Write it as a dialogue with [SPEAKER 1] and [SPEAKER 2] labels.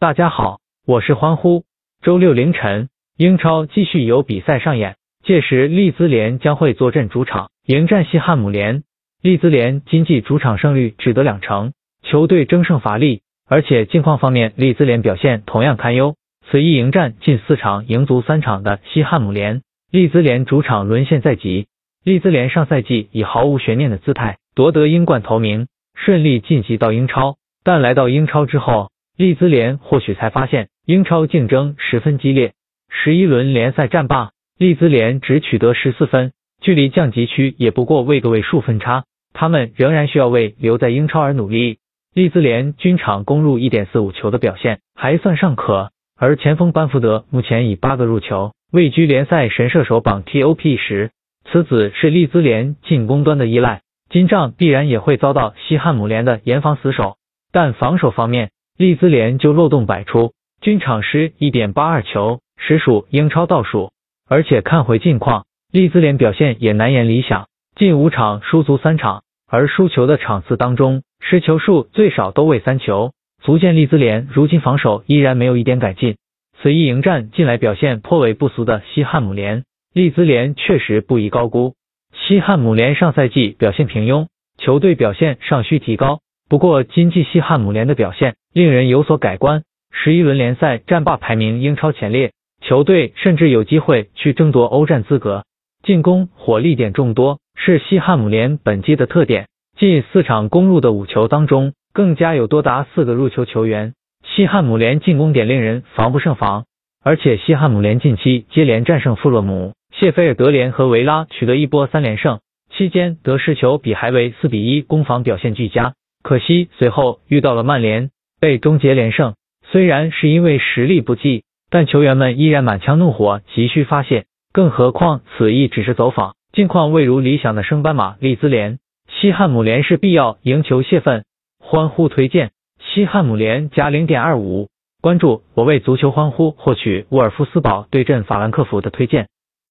[SPEAKER 1] 大家好，我是欢呼。周六凌晨，英超继续有比赛上演，届时利兹联将会坐镇主场迎战西汉姆联。利兹联今季主场胜率只得两成，球队争胜乏力，而且近况方面，利兹联表现同样堪忧。此役迎战近四场赢足三场的西汉姆联，利兹联主场沦陷在即。利兹联上赛季以毫无悬念的姿态夺得英冠头名，顺利晋级到英超。但来到英超之后，利兹联或许才发现英超竞争十分激烈。十一轮联赛战罢，利兹联只取得十四分，距离降级区也不过位个位数分差。他们仍然需要为留在英超而努力。利兹联均场攻入一点四五球的表现还算尚可，而前锋班福德目前以八个入球位居联赛神射手榜 TOP 十。此子是利兹联进攻端的依赖，金帐必然也会遭到西汉姆联的严防死守。但防守方面，利兹联就漏洞百出，均场失一点八二球，实属英超倒数。而且看回近况，利兹联表现也难言理想，近五场输足三场，而输球的场次当中，失球数最少都为三球，足见利兹联如今防守依然没有一点改进。此役迎战近来表现颇为不俗的西汉姆联。利兹联确实不宜高估。西汉姆联上赛季表现平庸，球队表现尚需提高。不过，今季西汉姆联的表现令人有所改观。十一轮联赛战罢，排名英超前列，球队甚至有机会去争夺欧战资格。进攻火力点众多，是西汉姆联本季的特点。近四场攻入的五球当中，更加有多达四个入球球员。西汉姆联进攻点令人防不胜防，而且西汉姆联近期接连战胜富勒姆。谢菲尔德联和维拉取得一波三连胜，期间得失球比还为四比一，攻防表现俱佳。可惜随后遇到了曼联，被终结连胜。虽然是因为实力不济，但球员们依然满腔怒火，急需发泄。更何况此役只是走访，近况未如理想的升班马利兹联，西汉姆联是必要赢球泄愤。欢呼推荐西汉姆联加零点二五，关注我为足球欢呼获取沃尔夫斯堡对阵法兰克福的推荐。